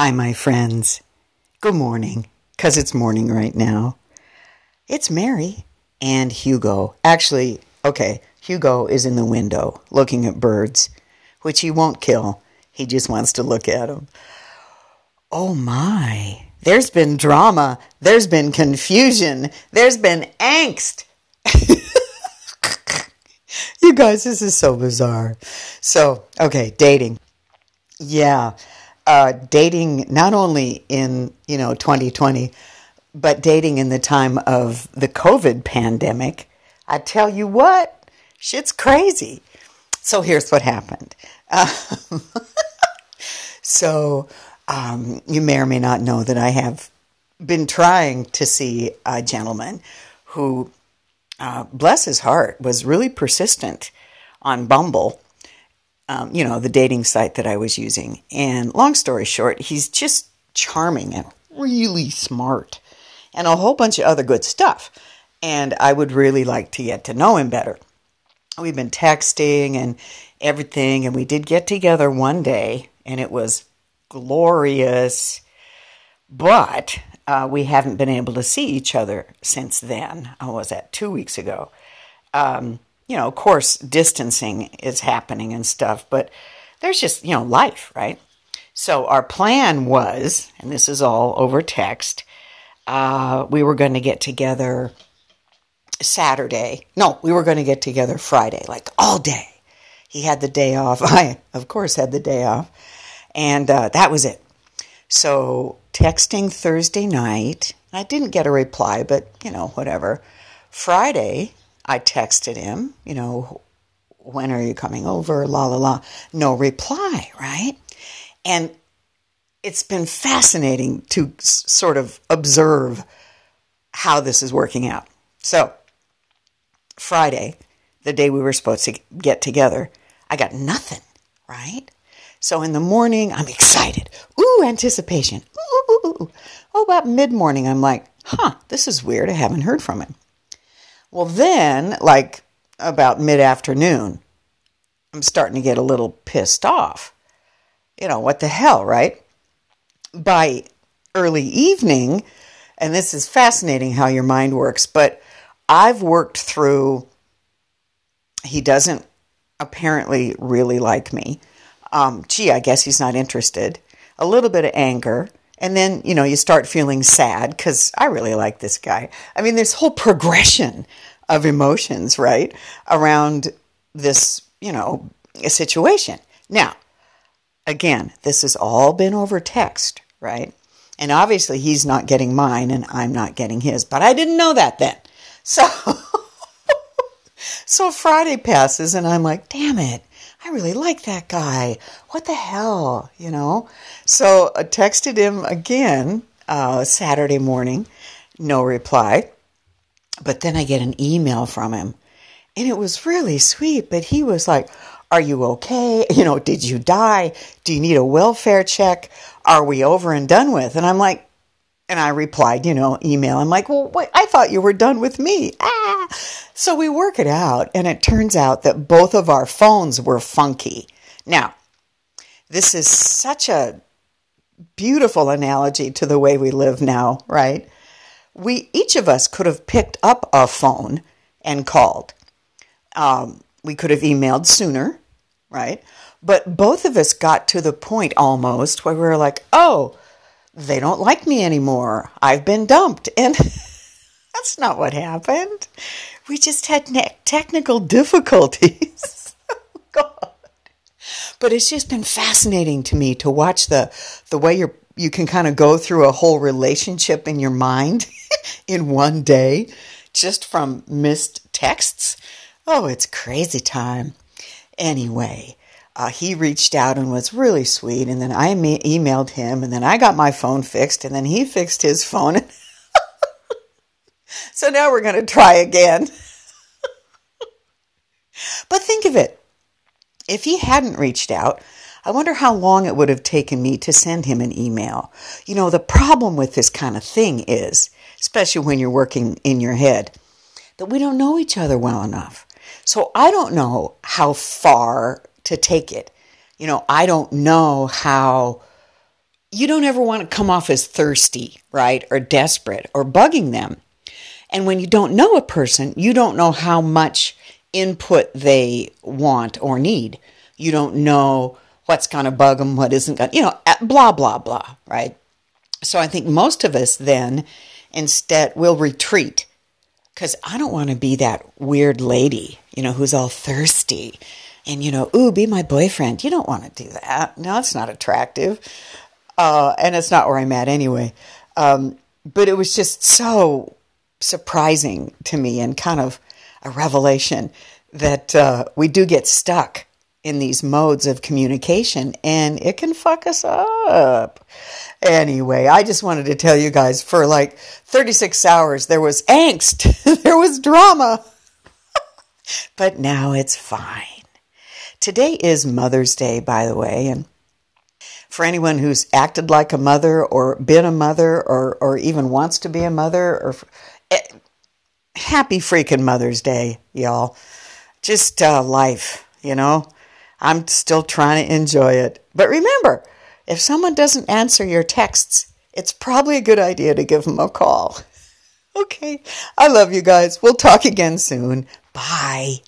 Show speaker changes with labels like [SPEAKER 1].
[SPEAKER 1] Hi, my friends. Good morning, because it's morning right now. It's Mary and Hugo. Actually, okay, Hugo is in the window looking at birds, which he won't kill. He just wants to look at them. Oh my, there's been drama, there's been confusion, there's been angst. you guys, this is so bizarre. So, okay, dating. Yeah, uh, dating not only in you know 2020, but dating in the time of the COVID pandemic. I tell you what, shit's crazy. So here's what happened. So um, you may or may not know that I have been trying to see a gentleman who, uh, bless his heart, was really persistent on Bumble um, you know, the dating site that I was using. And long story short, he's just charming and really smart and a whole bunch of other good stuff. And I would really like to get to know him better. We've been texting and everything, and we did get together one day, and it was glorious. But uh, we haven't been able to see each other since then. I was that two weeks ago. Um, you know, of course, distancing is happening and stuff, but there's just, you know, life, right? So our plan was, and this is all over text, uh, we were going to get together Saturday. No, we were going to get together Friday, like all day. He had the day off. I, of course, had the day off. And uh, that was it. So, texting Thursday night. I didn't get a reply, but, you know, whatever. Friday, I texted him, you know, when are you coming over? La, la, la. No reply, right? And it's been fascinating to sort of observe how this is working out. So, Friday, the day we were supposed to get together, I got nothing, right? So in the morning, I'm excited. Ooh, anticipation. Ooh, ooh, ooh. Oh, about mid morning, I'm like, huh, this is weird. I haven't heard from him. Well, then, like about mid afternoon, I'm starting to get a little pissed off. You know, what the hell, right? By early evening, and this is fascinating how your mind works, but I've worked through, he doesn't apparently really like me. Um, gee, I guess he's not interested. A little bit of anger. And then, you know, you start feeling sad because I really like this guy. I mean, this whole progression of emotions, right, around this, you know, situation. Now, again, this has all been over text, right? And obviously he's not getting mine and I'm not getting his, but I didn't know that then. So, so Friday passes and I'm like, damn it. I really like that guy. What the hell, you know? So I texted him again uh, Saturday morning, no reply. But then I get an email from him, and it was really sweet. But he was like, Are you okay? You know, did you die? Do you need a welfare check? Are we over and done with? And I'm like, and I replied, you know, email. I'm like, well, wait, I thought you were done with me. Ah. So we work it out, and it turns out that both of our phones were funky. Now, this is such a beautiful analogy to the way we live now, right? We each of us could have picked up a phone and called. Um, we could have emailed sooner, right? But both of us got to the point almost where we were like, oh, they don't like me anymore. I've been dumped. And that's not what happened. We just had ne- technical difficulties. oh, God. But it's just been fascinating to me to watch the, the way you're, you can kind of go through a whole relationship in your mind in one day just from missed texts. Oh, it's crazy time. Anyway, uh, he reached out and was really sweet. And then I emailed him, and then I got my phone fixed, and then he fixed his phone. so now we're going to try again. but think of it if he hadn't reached out, I wonder how long it would have taken me to send him an email. You know, the problem with this kind of thing is, especially when you're working in your head, that we don't know each other well enough. So I don't know how far to take it. You know, I don't know how you don't ever want to come off as thirsty, right? Or desperate or bugging them. And when you don't know a person, you don't know how much input they want or need. You don't know what's going to bug them, what isn't going to, you know, blah, blah, blah, right? So I think most of us then instead will retreat because I don't want to be that weird lady, you know, who's all thirsty and, you know, ooh, be my boyfriend. You don't want to do that. No, it's not attractive. Uh, and it's not where I'm at anyway. Um, but it was just so surprising to me and kind of a revelation that uh, we do get stuck in these modes of communication and it can fuck us up. Anyway, I just wanted to tell you guys for like 36 hours there was angst, there was drama, but now it's fine. Today is Mother's Day, by the way, and for anyone who's acted like a mother or been a mother or, or even wants to be a mother or happy freaking Mother's Day, y'all. Just uh, life, you know. I'm still trying to enjoy it. But remember, if someone doesn't answer your texts, it's probably a good idea to give them a call. Okay. I love you guys. We'll talk again soon. Bye.